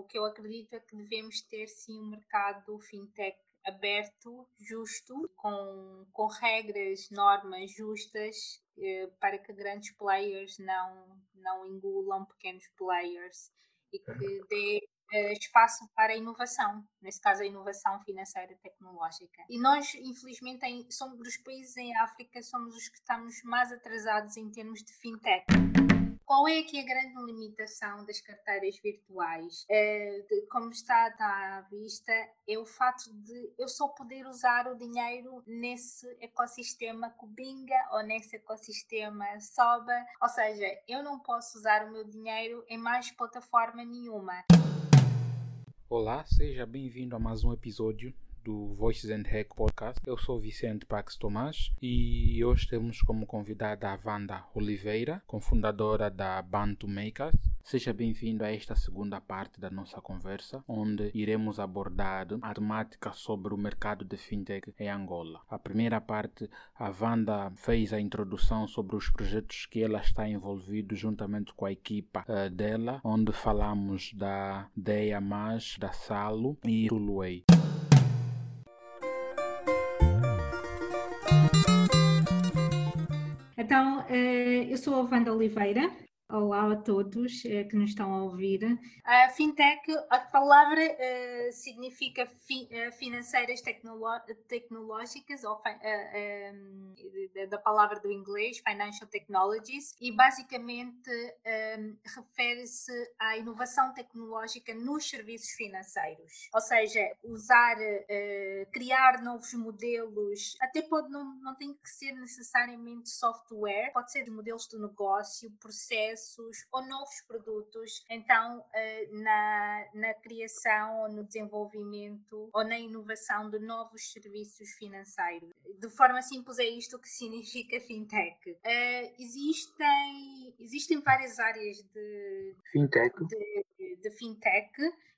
o que eu acredito é que devemos ter sim um mercado fintech aberto, justo, com, com regras, normas justas eh, para que grandes players não, não engulam pequenos players e que dê eh, espaço para a inovação, nesse caso a inovação financeira tecnológica. E nós, infelizmente, em, somos dos países em África, somos os que estamos mais atrasados em termos de fintech. Qual é aqui a grande limitação das carteiras virtuais? É, de, como está, está à vista, é o fato de eu só poder usar o dinheiro nesse ecossistema Cubinga ou nesse ecossistema Soba. Ou seja, eu não posso usar o meu dinheiro em mais plataforma nenhuma. Olá, seja bem-vindo a mais um episódio do Voices and Hack Podcast. Eu sou Vicente Pax Tomás e hoje temos como convidada a Wanda Oliveira, cofundadora da Bantu Makers. Seja bem-vindo a esta segunda parte da nossa conversa, onde iremos abordar a temática sobre o mercado de fintech em Angola. A primeira parte, a Wanda fez a introdução sobre os projetos que ela está envolvida juntamente com a equipa uh, dela, onde falamos da Mais, da Salo e do Luei. Então, eh, eu sou a Wanda Oliveira, Olá a todos uh, que nos estão a ouvir. A fintech, a palavra uh, significa fi, uh, financeiras tecnológicas, ou da palavra do inglês, Financial Technologies, e basicamente refere-se à inovação tecnológica nos serviços financeiros. Ou seja, usar, criar novos modelos, até pode não, não tem que ser necessariamente software, pode ser modelos de negócio, processos processos ou novos produtos, então eh, na, na criação ou no desenvolvimento ou na inovação de novos serviços financeiros. De forma simples, é isto que significa fintech. Uh, existem, existem várias áreas de fintech. De, de fintech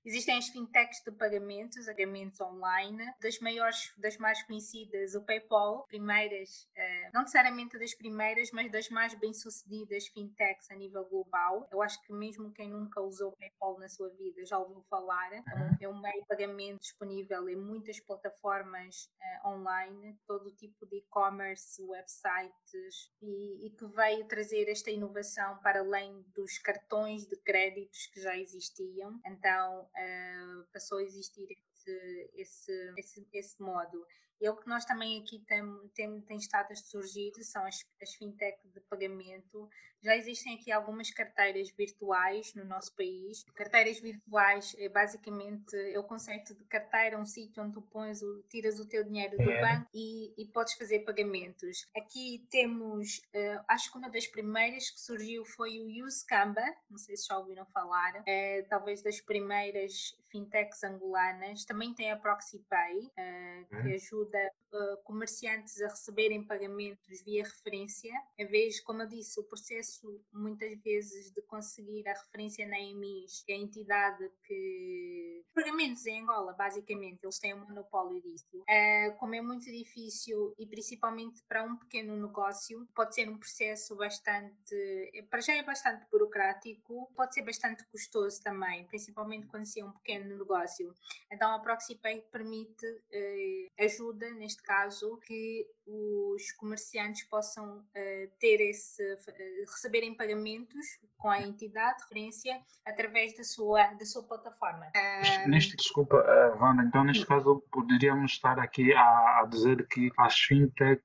Existem as fintechs de pagamentos, pagamentos online, das maiores, das mais conhecidas, o PayPal, primeiras, uh, não necessariamente das primeiras, mas das mais bem-sucedidas fintechs a nível global. Eu acho que mesmo quem nunca usou o PayPal na sua vida já ouviu falar. Uhum. É um meio de pagamento disponível em muitas plataformas uh, online, todo tipo de e-commerce, websites, e, e que veio trazer esta inovação para além dos cartões de créditos que já existiam. Então, passou a existir esse, esse, esse, esse modo. E o que nós também aqui tem, tem, tem estado a surgir são as, as fintech de pagamento. Já existem aqui algumas carteiras virtuais no nosso país. Carteiras virtuais é basicamente é o conceito de carteira, um sítio onde tu pões o, tiras o teu dinheiro do é. banco e, e podes fazer pagamentos. Aqui temos, uh, acho que uma das primeiras que surgiu foi o Uscamba, não sei se já ouviram falar, é, talvez das primeiras fintechs angolanas. Também tem a ProxyPay, uh, que uhum. ajuda ajuda uh, comerciantes a receberem pagamentos via referência, em vez, como eu disse, o processo muitas vezes de conseguir a referência na EMIS, que é a entidade que. Pagamentos em Angola, basicamente, eles têm um monopólio disso. Uh, como é muito difícil e principalmente para um pequeno negócio, pode ser um processo bastante. Para já é bastante burocrático, pode ser bastante custoso também, principalmente quando se é um pequeno negócio. Então a ProxyPay permite uh, ajuda ajuda, neste caso, que os comerciantes possam uh, ter esse, uh, receberem pagamentos com a entidade de referência através da sua, da sua plataforma. Neste, desculpa, uh, Wanda, então neste caso poderíamos estar aqui a, a dizer que as fintech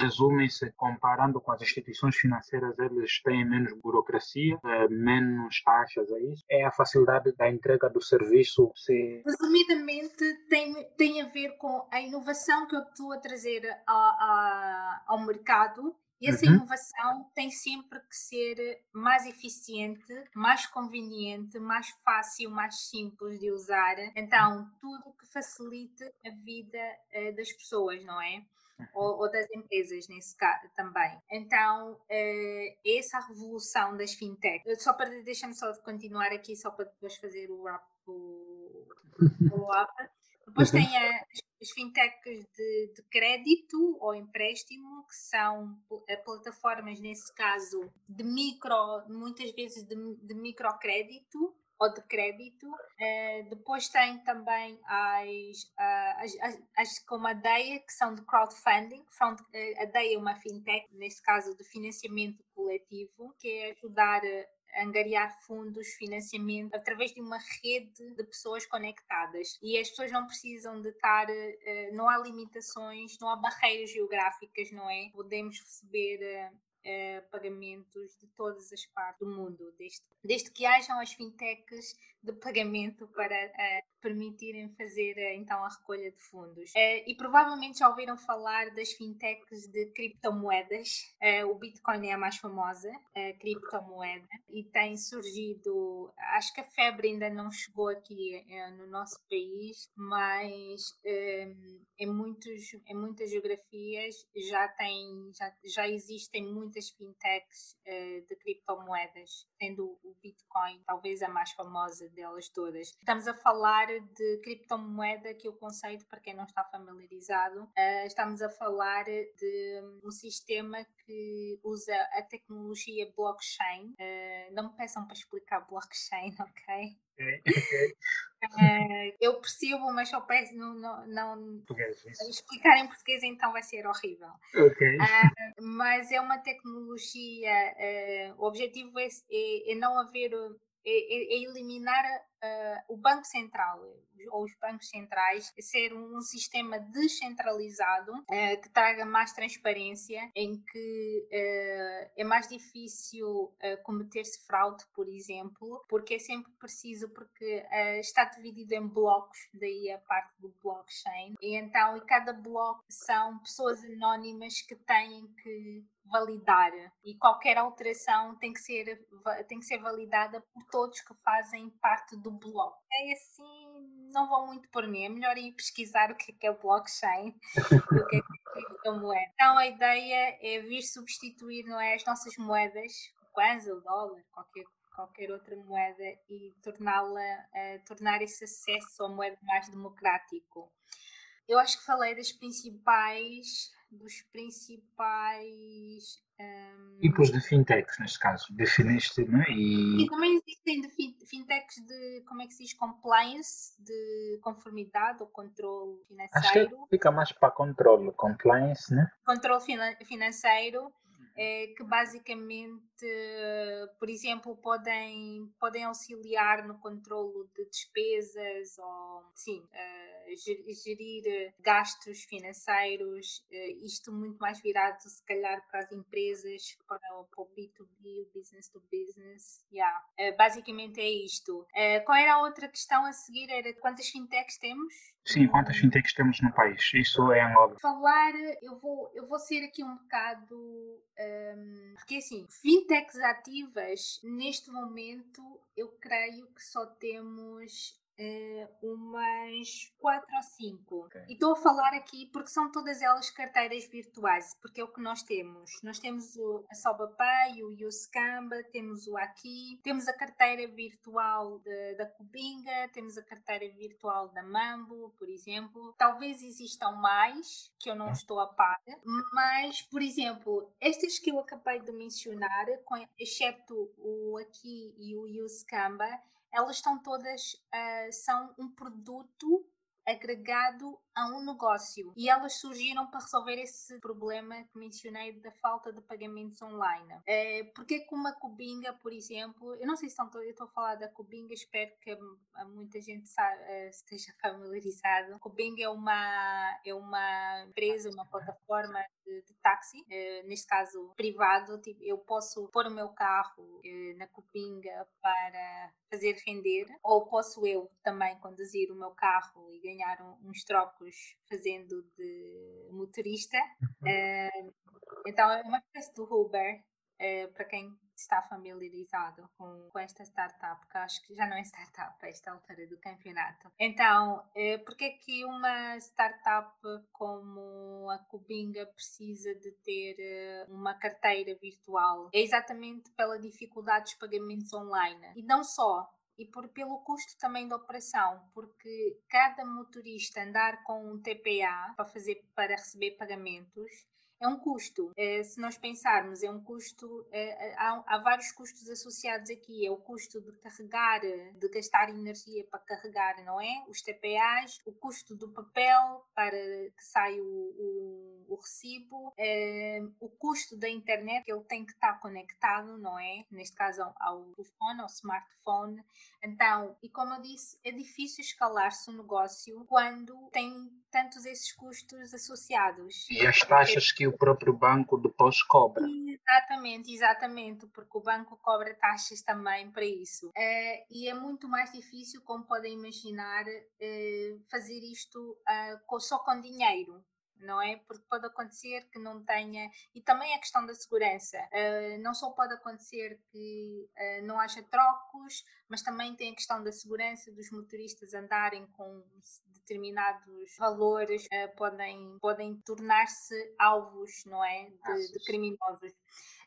resumem-se comparando com as instituições financeiras, eles têm menos burocracia, menos taxas, é isso? É a facilidade da entrega do serviço? Se... Resumidamente, tem, tem a ver com a inovação que eu estou a trazer a, a, ao mercado e essa uhum. inovação tem sempre que ser mais eficiente, mais conveniente, mais fácil, mais simples de usar. Então, tudo que facilite a vida uh, das pessoas, não é? Uhum. Ou, ou, das empresas, nesse caso também. Então, uh, essa revolução das fintech. Só para deixar-me só de continuar aqui, só para depois fazer o wrap. O, o wrap. Depois uhum. tem a, as fintechs de, de, crédito ou empréstimo, que são eh, plataformas, nesse caso, de micro, muitas vezes de, de microcrédito, ou de crédito. Uh, depois tem também as, uh, as, as, as, como a DEA, que são de crowdfunding. Front, uh, a DEA é uma fintech, neste caso de financiamento coletivo, que é ajudar angariar fundos, financiamento, através de uma rede de pessoas conectadas. E as pessoas não precisam de estar, não há limitações, não há barreiras geográficas, não é? Podemos receber uh, pagamentos de todas as partes do mundo, desde, desde que hajam as fintechs de pagamento para uh, permitirem fazer uh, então a recolha de fundos. e provavelmente já ouviram falar das fintechs de criptomoedas. o Bitcoin é a mais famosa criptomoeda e tem surgido, acho que a febre ainda não chegou aqui no nosso país, mas em, muitos, em muitas geografias já, tem, já, já existem muitas fintechs uh, de criptomoedas, tendo o Bitcoin talvez a mais famosa delas todas. Estamos a falar de criptomoeda, que é o conceito, para quem não está familiarizado, uh, estamos a falar de um sistema que usa a tecnologia blockchain. Não me peçam para explicar blockchain, ok? Uh, eu percebo, mas só peço não, não, não explicar em português então vai ser horrível. Okay. Uh, mas é uma tecnologia, uh, o objetivo é, é, é não haver é, é, é eliminar uh, o Banco Central ou os bancos centrais, ser um, sistema descentralizado uh, que traga mais transparência, em que uh, é mais difícil cometer-se fraude, por exemplo, porque é sempre preciso, porque está dividido em blocos, daí a parte do blockchain, e então e cada bloco são pessoas anónimas que têm que validar e qualquer alteração tem que ser tem que ser validada por todos que fazem parte do bloco. É assim, não vão muito por mim, é melhor ir pesquisar o que é, que é o blockchain do que é criptomoeda. Então a ideia é vir substituir não é, as nossas moedas, o kwanza, o dólar, qualquer qualquer outra moeda e torná-la uh, tornar esse acesso à moeda mais democrático. Eu acho que falei das principais dos principais um... tipos de fintechs, neste caso, definiste, não é? E... e também existem de fintechs de, como é que se diz, compliance, de conformidade ou controle financeiro. Acho que fica mais para controle, compliance, né? Controle financeiro é, que basicamente, por exemplo, podem, podem auxiliar no controlo de despesas ou, sim, uh, gerir gastos financeiros, uh, isto muito mais virado, se calhar, para as empresas, para o, para o B2B, o business to business. Yeah. Basicamente é isto. qual era a outra questão a seguir? Era quantas fintechs temos? Sim, quantas fintechs temos no país? Isso é Angola. Falar, eu vou, eu vou ser aqui um bocado. Um, porque assim, fintechs ativas, neste momento, eu creio que só temos Uh, umas quatro ou cinco. Okay. E estou a falar aqui porque são todas elas carteiras virtuais, porque é o que nós temos. Nós temos o, a SobaPay, o Uscamba, temos o Aqui, temos a carteira virtual de, da Cubinga, temos a carteira virtual da Mambo, por exemplo. Talvez existam mais, que eu não estou a par, mas, por exemplo, estas que eu acabei de mencionar, exceto o Aqui e o Uscamba, elas estão todas, uh, são um produto agregado a um negócio e elas surgiram para resolver esse problema que mencionei da falta de pagamentos online. É, porque com uma Cubinga, por exemplo, eu não sei se estão, eu estou a falar da Cubinga, espero que muita gente sabe, eh, esteja familiarizado. Cubinga é uma, é uma empresa, uma plataforma de, de táxi, é, neste caso privado, tipo, eu posso pôr o meu carro é, na Cubinga para fazer render, ou posso eu também conduzir o meu carro e ganhar um, uns trocos fazendo de motorista. Uh, então é uma espécie do Uber, uh, para quem está familiarizado com, com esta startup, que acho que já não é startup a esta altura do campeonato. Então, uh, porque é que uma startup como a Cubinga precisa de ter uma carteira virtual? É exatamente pela dificuldade dos pagamentos online. E não só, e por, pelo custo também da operação, porque cada motorista andar com um TPA para fazer para receber pagamentos é um custo. Eh, se nós pensarmos, é um custo, eh, há, há, vários custos associados aqui. É o custo de carregar, de gastar energia para carregar, não é? Os TPAs, o custo do papel para que saia o, o, o recibo, é, o custo da internet, que ele tem que estar conectado, não é? Neste caso ao telefone, ao smartphone. Então, e como eu disse, é difícil escalar-se o um negócio quando tem tantos esses custos associados. E as taxas que o próprio banco depois cobra. Exatamente, exatamente, porque o banco cobra taxas também para isso. Uh, e é muito mais difícil, como podem imaginar, uh, fazer isto uh, com, só com dinheiro não é? Porque pode acontecer que não tenha. E também a questão da segurança. Uh, não só pode acontecer que uh, não haja trocos, mas também tem a questão da segurança dos motoristas andarem com determinados valores, uh, podem, podem tornar-se alvos, não é? De, de criminosos.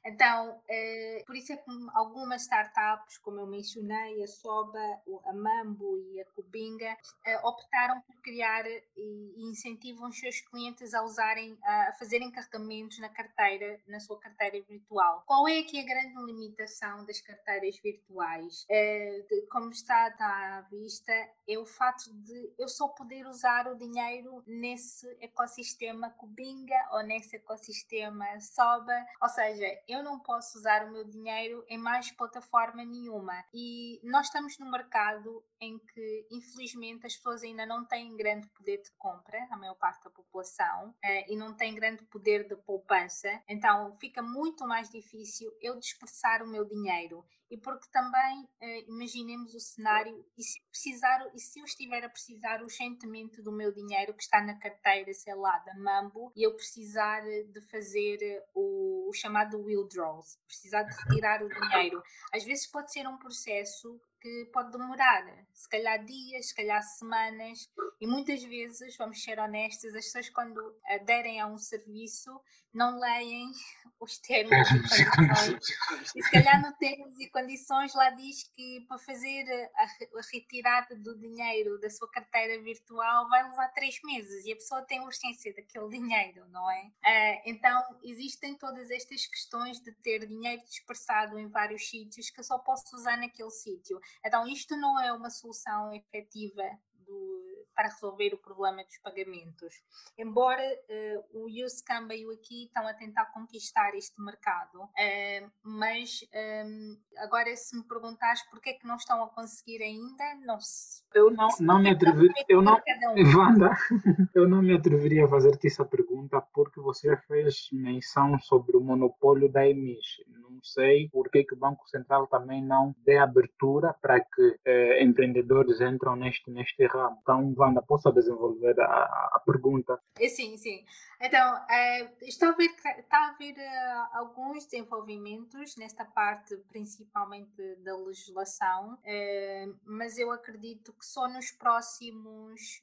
Então, eh, por isso é que algumas startups, como eu mencionei, a Soba, a Mambo e a Cubinga, eh, optaram por criar e incentivam os seus clientes a usarem, a fazerem carregamentos na carteira, na sua carteira virtual. Qual é aqui a grande limitação das carteiras virtuais? Eh, como está, à vista, é o fato de eu só poder usar o dinheiro nesse ecossistema Cubinga ou nesse ecossistema Soba, ou seja, eu não posso usar o meu dinheiro em mais plataforma nenhuma. E nós estamos num mercado em que, infelizmente, as pessoas ainda não têm grande poder de compra, a maior parte da população, eh, e não têm grande poder de poupança. Então, fica muito mais difícil eu dispersar o meu dinheiro e porque também uh, imaginemos o cenário e se precisar e se eu estiver a precisar urgentemente do meu dinheiro que está na carteira, sei lá, da Mambo e eu precisar de fazer o, o chamado withdrawals, precisar de retirar o dinheiro. Às vezes pode ser um processo que pode demorar, se calhar dias, se calhar semanas, e muitas vezes, vamos ser honestas, as pessoas quando aderem a um serviço não leem os termos e condições. E se calhar no termos e condições lá diz que para fazer a, a retirada do dinheiro da sua carteira virtual vai levar três meses e a pessoa tem urgência daquele dinheiro, não é? Uh, então existem todas estas questões de ter dinheiro dispersado em vários sítios que eu só posso usar naquele sítio. Então, isto não é uma solução efetiva do, para resolver o problema dos pagamentos. Embora uh, o Uscam veio aqui, estão a tentar conquistar este mercado, uh, mas um, ehm, agora se me perguntares porquê é que não estão a conseguir ainda, não se... Eu não, não me atreveria, eu não, um. Wanda, eu não me atreveria a fazer-te essa pergunta porque você fez menção sobre o monopólio da EMIS. Sei por que, o Banco Central também não dê abertura para que eh, empreendedores entram neste, neste ramo. Então, Wanda, possa desenvolver a, a pergunta? Sim, sim. Então, é, está a haver, está a haver uh, alguns desenvolvimentos nesta parte, principalmente da legislação, uh, mas eu acredito que só nos próximos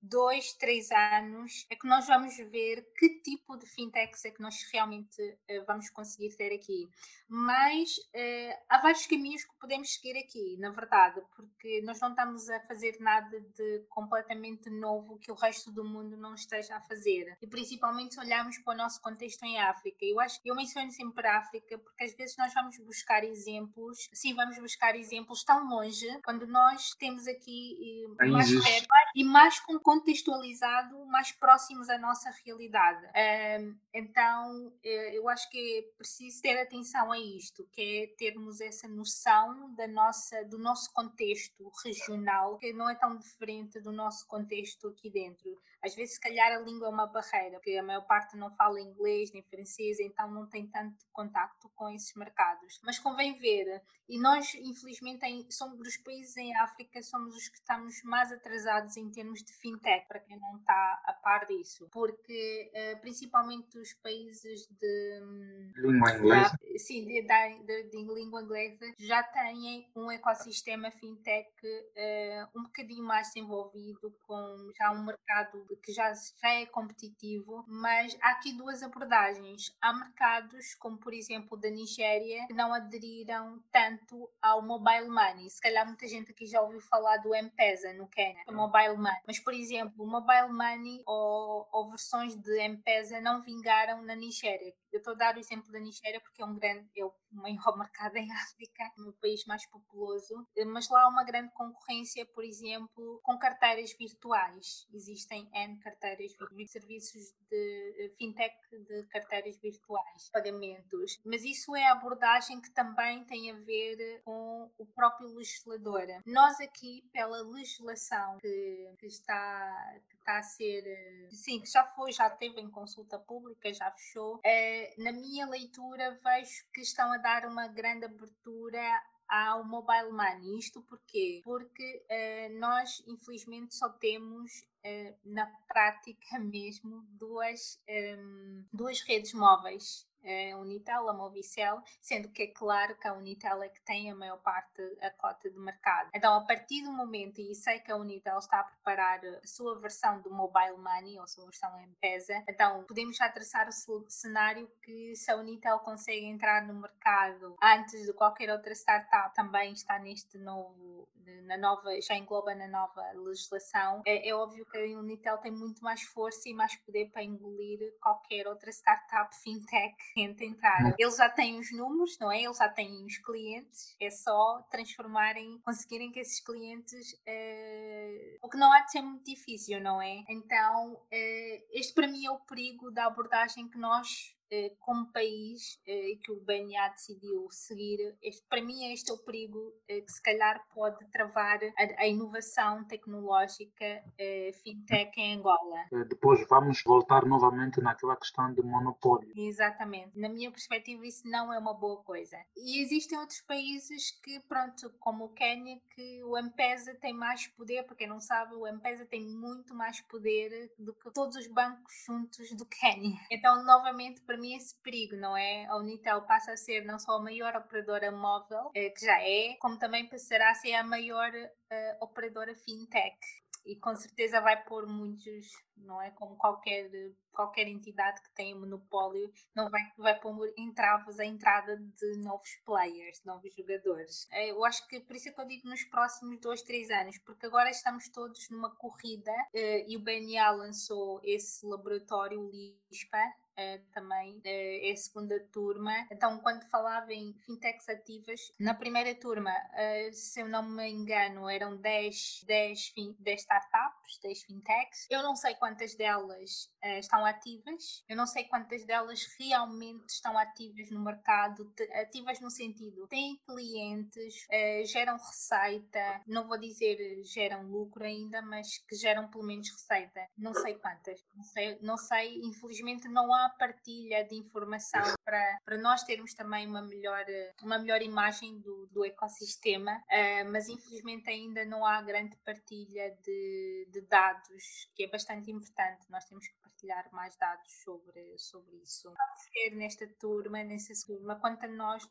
dois, três anos é que nós vamos ver que tipo de fintechs é que nós realmente uh, vamos conseguir ter aqui. Mas uh, há vários caminhos que podemos seguir aqui, na verdade, porque nós não estamos a fazer nada de completamente novo que o resto do mundo não esteja a fazer. E principalmente se olharmos para o nosso contexto em África. Eu acho que eu menciono sempre a África porque às vezes nós vamos buscar exemplos, sim, vamos buscar exemplos tão longe, quando nós temos aqui eh, mais perto e mais contextualizado, mais próximos à nossa realidade. Um, então, eh, eu acho que é preciso ter atenção a isto, que é termos essa noção da nossa, do nosso contexto regional, que não é tão diferente do nosso contexto aqui dentro. Às vezes, se calhar, a língua é uma barreira, porque a maior parte não fala inglês nem francês, então não tem tanto contacto com esses mercados. Mas convém ver, e nós, infelizmente, somos dos países em África, somos os que estamos mais atrasados em termos de fintech, para quem não está a par disso, porque eh, principalmente os países de hum, língua inglesa, sim, de, de, de, língua inglesa já têm um ecossistema fintech uh, um bocadinho mais desenvolvido, com já um mercado que já, já é competitivo, mas há aqui duas abordagens. Há mercados, como por exemplo da Nigéria, que não aderiram tanto ao mobile money. Se calhar muita gente aqui já ouviu falar do M-Pesa no Quênia, o mobile money. Mas, por exemplo, mobile money ou, ou versões de M-Pesa não vingaram na Nigéria. Eu estou a dar o exemplo da Nigéria porque é um grande, é o maior mercado em África, o país mais populoso, mas lá há uma grande concorrência, por exemplo, com carteiras virtuais. Existem N carteiras virtuais, serviços de eh, fintech de carteiras virtuais, pagamentos. Mas isso é a abordagem que também tem a ver com o próprio legislador. Nós aqui, pela legislação que, que está, que está a ser, eh, sim, já foi, já teve em consulta pública, já fechou, eh, na minha leitura vejo que estão a dar uma grande abertura ao mobile money. Isto porquê? Porque uh, nós, infelizmente, só temos na prática mesmo duas, um, ehm, duas redes móveis a Unitel, a Movicel, sendo que é claro que a Unitel é que tem a maior parte da cota de mercado. Então, a partir do momento, e sei que a Unitel está a preparar a sua versão do Mobile Money, ou a sua versão M-Pesa, então podemos já traçar o cenário que se a Unitel consegue entrar no mercado antes de qualquer outra startup, também está neste novo, na nova, já engloba na nova legislação, é, é óbvio que a Unitel tem muito mais força e mais poder para engolir qualquer outra startup fintech cliente entrar. Hum. Eles já têm os números, não é? Eles já têm os clientes, é só transformarem, conseguirem que esses clientes. Uh, o que não há de ser muito difícil, não é? Então, uh, este para mim é o perigo da abordagem que nós como país eh, que o BNA decidiu seguir, este, para mim este é o perigo eh, que se calhar pode travar a, a inovação tecnológica fintech em Angola. Depois vamos voltar novamente naquela questão de monopólio. Exatamente. Na minha perspectiva isso não é uma boa coisa. E existem outros países que, pronto, como o Quênia, que o M-Pesa tem mais poder, porque não sabe, o M-Pesa tem muito mais poder do que todos os bancos juntos do Quênia. Então, novamente, para mim esse perigo, não é? A Unitel passa a ser não só a maior operadora móvel, eh, que já é, como também passará a ser a maior uh, operadora fintech e com certeza vai pôr muitos, não é? Como qualquer, qualquer entidade que tenha monopólio, não vai, vai pôr entraves a entrada de novos players, novos jogadores. Eh, eu acho que por isso é que eu digo nos próximos dois, três anos, porque agora estamos todos numa corrida e o BNA lançou esse laboratório, LISPA, uh, também uh, é a segunda turma. Então, quando falava em fintechs ativas, na primeira turma, uh, se eu não me engano, eram 10, 10, 10 startups, 10 fintechs. Eu não sei quantas delas estão ativas, eu não sei quantas delas realmente estão ativas no mercado, ativas no sentido, têm clientes, geram receita, não vou dizer geram lucro ainda, mas que geram pelo menos receita. Não sei quantas, não sei, não sei infelizmente não há partilha de informação para, para nós termos também uma melhor, uma melhor imagem do, do ecossistema, uh, mas infelizmente ainda não há grande partilha de, de dados, que é bastante importante. Nós temos que partilhar mais dados sobre, sobre isso. Ver nesta turma, nessa turma, quanto a nós,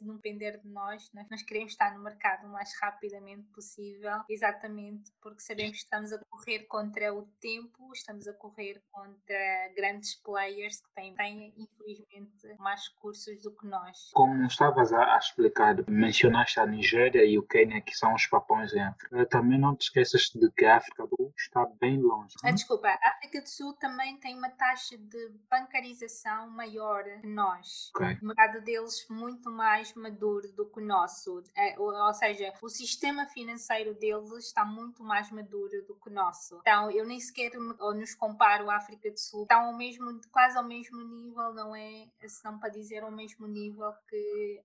não depender de nós, nós, nós queremos estar no mercado o mais rapidamente possível, exatamente porque sabemos que estamos a correr contra o tempo, estamos a correr contra grandes players que têm, têm infelizmente mais recursos do que nós. Como estavas a, a, explicar, mencionaste a Nigéria e o Quênia, que são os papões em África. Também não te esqueças de que a África do Sul está bem longe. Ah, desculpa, a África do Sul também tem uma taxa de bancarização maior que nós. Okay. O mercado deles muito mais maduro do que o nosso. É, ou seja, o sistema financeiro deles está muito mais maduro do que o nosso. Então, eu nem sequer nos comparo à África do Sul. Estão ao mesmo, quase ao mesmo nível, não é, se não para dizer ao mesmo nível que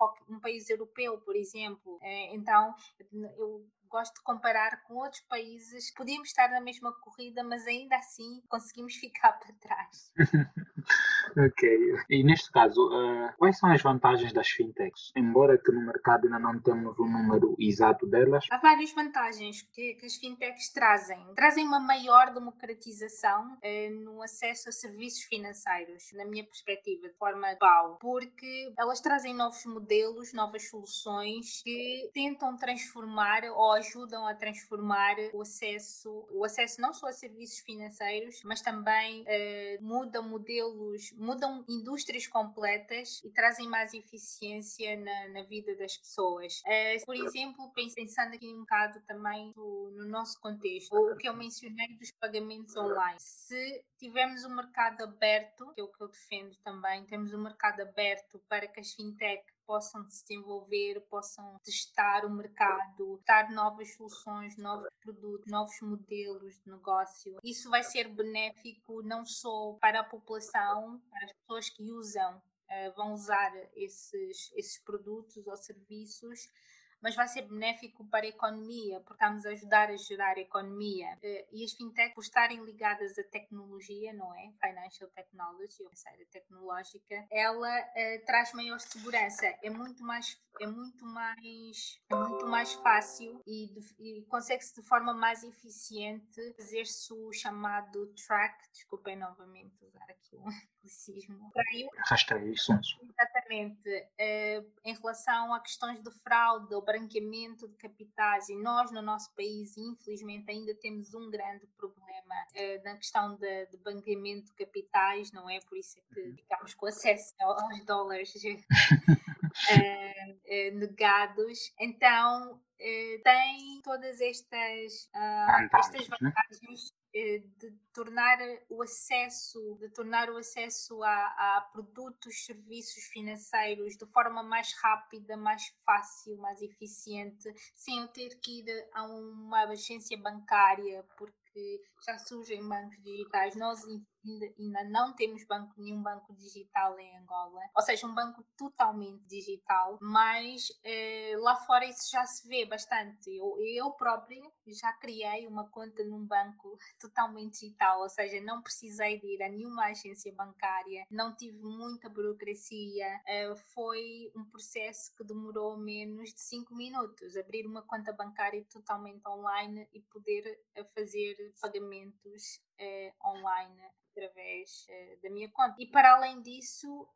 uh, um país europeu, por exemplo. Uh, então, eu gosto de comparar com outros países. Podíamos estar na mesma corrida, mas ainda assim conseguimos ficar para trás. ok. E neste caso, uh, quais são as vantagens das fintechs? Embora que no mercado ainda não temos o um número exato delas. Há várias vantagens que, que, as fintechs trazem. Trazem uma maior democratização uh, no acesso a serviços financeiros, na minha perspectiva, de forma global, porque elas trazem novos modelos, novas soluções que tentam transformar ou ajudam a transformar o acesso, o acesso não só a serviços financeiros, mas também uh, muda modelos mudam indústrias completas e trazem mais eficiência na, na vida das pessoas. Uh, por exemplo, pensando aqui um bocado também do, no nosso contexto, o que eu mencionei dos pagamentos online. Se tivermos um mercado aberto, que é o que eu defendo também, temos um mercado aberto para que as fintech possam desenvolver, possam testar o mercado, testar novas soluções, novos produtos, novos modelos de negócio. Isso vai ser benéfico não só para a população, para as pessoas que usam, uh, vão usar esses, esses produtos ou serviços, mas vai ser benéfico para a economia, porque estamos a ajudar a gerar a economia. Eh, e as fintechs, por estarem ligadas à tecnologia, não é? Financial technology, ou seja, tecnológica, ela uh, traz maior segurança. É muito mais é muito mais é muito mais fácil e, e consegue-se de forma mais eficiente fazer-se o chamado track, desculpem novamente usar aqui um anglicismo. isso. Exatamente. Uh, em relação a questões de fraude ou branqueamento de capitais e nós no nosso país infelizmente ainda temos um grande problema uh, na questão de, de branqueamento de capitais, não é? Por isso é que uhum. ficamos com acesso aos dólares uh, negados. Então, tem todas estas, estas né? vantagens de tornar o acesso de tornar o acesso a, a, produtos serviços financeiros de forma mais rápida mais fácil mais eficiente sem eu ter que ir a uma agência bancária porque já surgem bancos digitais. Nós ainda, ainda não temos banco, nenhum banco digital em Angola, ou seja, um banco totalmente digital, mas eh, lá fora isso já se vê bastante. Eu, eu própria já criei uma conta num banco totalmente digital, ou seja, não precisei de ir a nenhuma agência bancária, não tive muita burocracia, eh, foi um processo que demorou menos de 5 minutos, abrir uma conta bancária totalmente online e poder eh, fazer pagamentos eh, online através uh, da minha conta. E para além disso,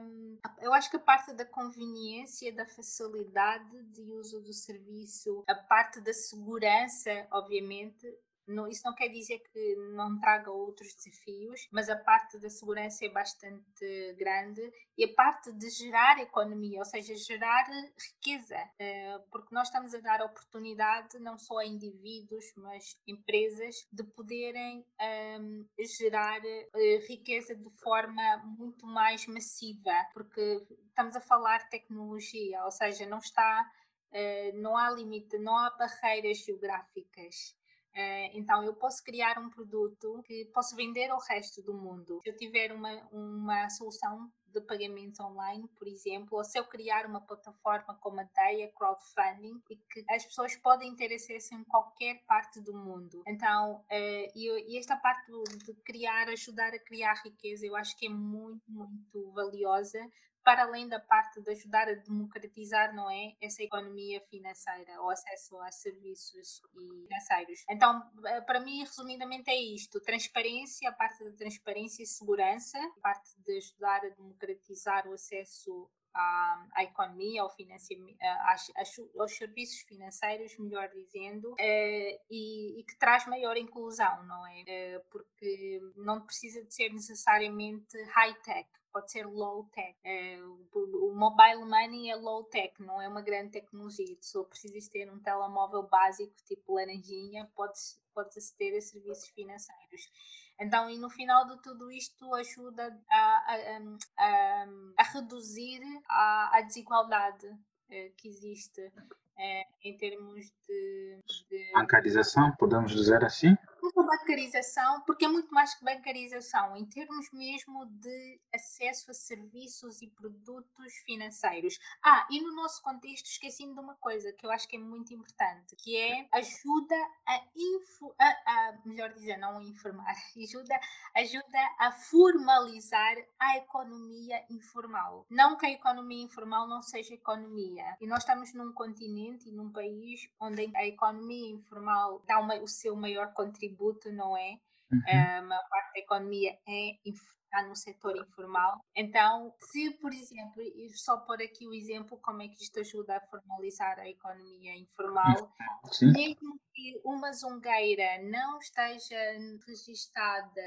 um, eu acho que a parte da conveniência, da facilidade de uso do serviço, a parte da segurança, obviamente, não, isso não quer dizer que não traga outros desafios, mas a parte da segurança é bastante grande e a parte de gerar economia, ou seja, gerar riqueza, eh, porque nós estamos a dar oportunidade não só a indivíduos, mas empresas de poderem um, ehm, gerar uh, riqueza de forma muito mais massiva, porque estamos a falar tecnologia, ou seja, não está, uh, não há limite, não há barreiras geográficas. Uh, então, eu posso criar um produto que posso vender ao resto do mundo. Se eu tiver uma, uma solução de pagamentos online, por exemplo, ou se eu criar uma plataforma como a Deia Crowdfunding e que as pessoas podem ter acesso em qualquer parte do mundo. Então, e, e, esta parte de criar, ajudar a criar riqueza, eu acho que é muito, muito valiosa para além da parte de ajudar a democratizar, não é? Essa economia financeira, o acesso a serviços financeiros. Então, eh, para mim, resumidamente, é isto: transparência, a parte da transparência e segurança, a parte de ajudar a democratizar o acesso à, à, economia, ao financiamento, aos, serviços financeiros, melhor dizendo, eh, e, e, que traz maior inclusão, não é? Eh, porque não precisa de ser necessariamente high-tech pode ser low tech. É, o mobile money é low tech, não é uma grande tecnologia. Se precisas ter um telemóvel básico, tipo laranjinha, podes, podes aceder a serviços financeiros. Então, e no final de tudo isto ajuda a, a, a, a reduzir a, desigualdade eh, que existe é, em termos de, de, Bancarização, podemos dizer assim? Bancarização, porque é muito mais que bancarização, em termos mesmo de acesso a serviços e produtos financeiros. Ah, e no nosso contexto esqueci-me de uma coisa que eu acho que é muito importante, que é ajuda a, info, a, a melhor dizer, não a informar, ajuda, ajuda a formalizar a economia informal. Não que a economia informal não seja economia. E nós estamos num continente e num país onde a economia informal dá uma, o seu maior contributo não é? Uhum. Eh, a maior parte da economia é está no setor informal. Então, se, por exemplo, só por aqui o exemplo, como é que isto ajuda a formalizar a economia informal, Sim. mesmo que uma zungueira não esteja registada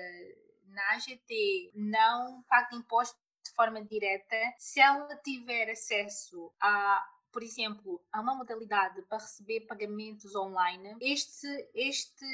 na AGT não paga imposto de forma direta, se ela tiver acesso a por exemplo, há uma modalidade para receber pagamentos online, este, este,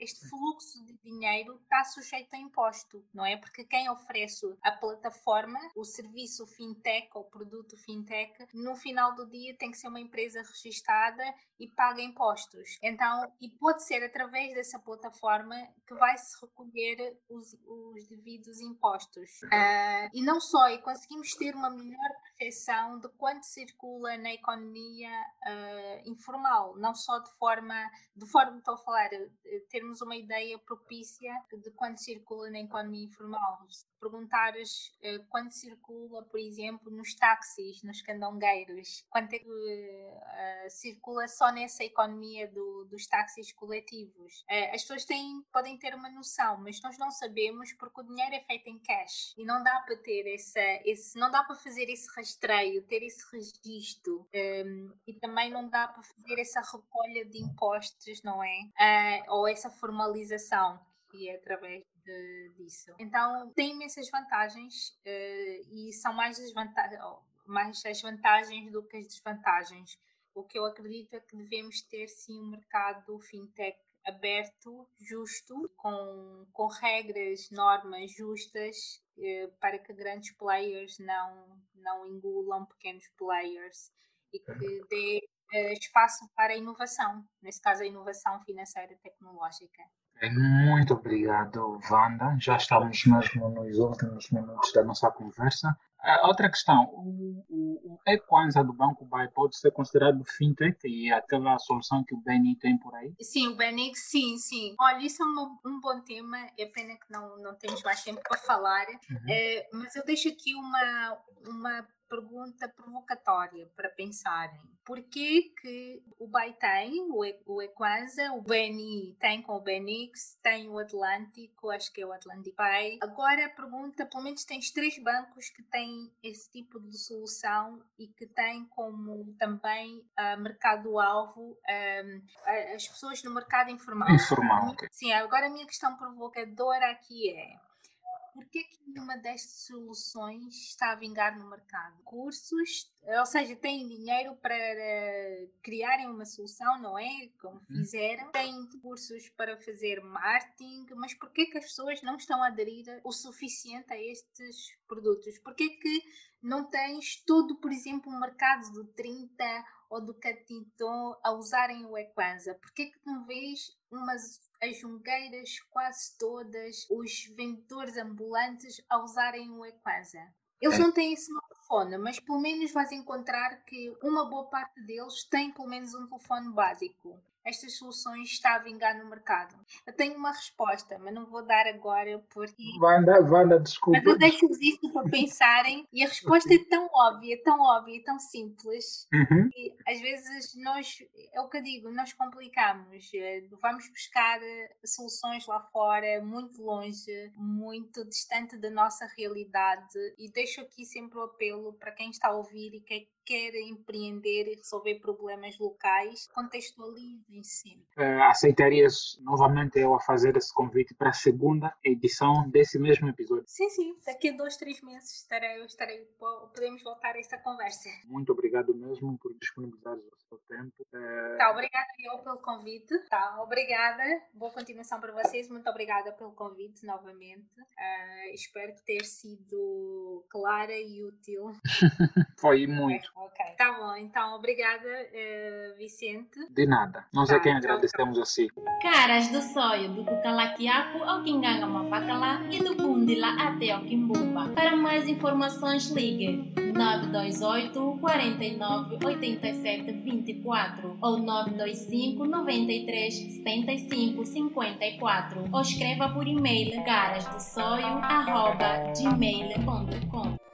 este fluxo de dinheiro está sujeito a imposto, não é? Porque quem oferece a plataforma, o serviço fintech ou produto fintech, no final do dia tem que ser uma empresa registrada e paga impostos. Então, e pode ser através dessa plataforma que vai se recolher os, os devidos impostos. Uh, e não só, e conseguimos ter uma melhor percepção de quanto circula na economia uh, informal, não só de forma, de forma, estou a falar, eh, termos uma ideia propícia de quanto circula na economia informal. Se perguntares uh, quanto circula, por exemplo, nos táxis, nos candongueiros, quanto é que uh, circula só nessa economia do, dos táxis coletivos. as pessoas têm, podem ter uma noção, mas nós não sabemos porque o dinheiro é feito em cash e não dá para ter essa, esse, não dá para fazer esse rastreio, ter esse registro um, e também não dá para fazer essa recolha de impostos, não é? Uh, ou essa formalização que é através de, disso. Então tem imensas vantagens uh, e são mais as, mais as vantagens do que as desvantagens. O que eu acredito é que devemos ter sim um mercado fintech aberto, justo, com, com regras, normas justas eh, para que grandes players não, não engulam pequenos players e que dê uh, espaço para a inovação, nesse caso a inovação financeira e tecnológica. Muito obrigado, Wanda. Já estamos mesmo nos últimos minutos da nossa conversa. Uh, outra questão, o, o, o Equanza do Banco Bay pode ser considerado fintech e aquela solução que o Beni tem por aí? Sim, o Beni, sim, sim. Olha, isso é um, um, bom tema, é pena que não, não temos mais tempo para falar, uhum. é, mas eu deixo aqui uma, uma pergunta provocatória para pensarem. Por que, que o BAI tem, o, Equanza, o BNI tem com o Benix, tem o Atlântico, acho que é o Atlantic Pay. Agora a pergunta, pelo menos tens três bancos que têm esse tipo de solução e que têm como também uh, mercado-alvo um, as pessoas no mercado informal. Informal. Sim, agora a minha questão provocadora aqui é por que, que nenhuma destas soluções está a vingar no mercado? Cursos, ou seja, têm dinheiro para criarem uma solução, não é? Como uhum. fizeram. Têm cursos para fazer marketing, mas por que, que as pessoas não estão a aderir o suficiente a estes produtos? Por que, que não tens todo, por exemplo, um mercado do 30 ou do Catiton a usarem o Equanza? Por que, que não vês umas as jungueiras quase todas, os vendedores ambulantes a usarem o Equasa. Eles é. não têm esse telefone, mas pelo menos vais encontrar que uma boa parte deles tem pelo menos um telefone básico estas soluções está a vingar no mercado? Eu tenho uma resposta, mas não vou dar agora porque. Wanda, Wanda, desculpa. Mas eu deixo-vos isso para pensarem e a resposta é tão óbvia, tão óbvia, tão simples. Uhum. E às vezes nós, é o que eu digo, nós complicamos. Eh, vamos buscar eh, soluções lá fora, muito longe, muito distante da nossa realidade. E deixo aqui sempre o apelo para quem está a ouvir e quer quer empreender e resolver problemas locais, contextualizem sempre. Uh, aceitarias novamente eu a fazer esse convite para a segunda edição desse mesmo episódio? Sim, sim. Daqui a dois, três meses estarei, estarei, podemos voltar a essa conversa. Muito obrigado mesmo por disponibilizar o seu tempo. Uh... Tá, obrigada eu pelo convite. Tá, obrigada. Boa continuação para vocês. Muito obrigada pelo convite novamente. Uh, espero ter sido clara e útil. Foi muito. Ok, tá bom. Então, obrigada, uh, Vicente. De nada. Nós é quem agradecemos tchau. assim. Caras do sonho, do Cucalaquiaco ao Quinganga Mafacalá e do Bundila até ao Kimbumba. Para mais informações, ligue 928 49 87 24 ou 925 93 75 54 ou escreva por e-mail garasdossoio.gmail.com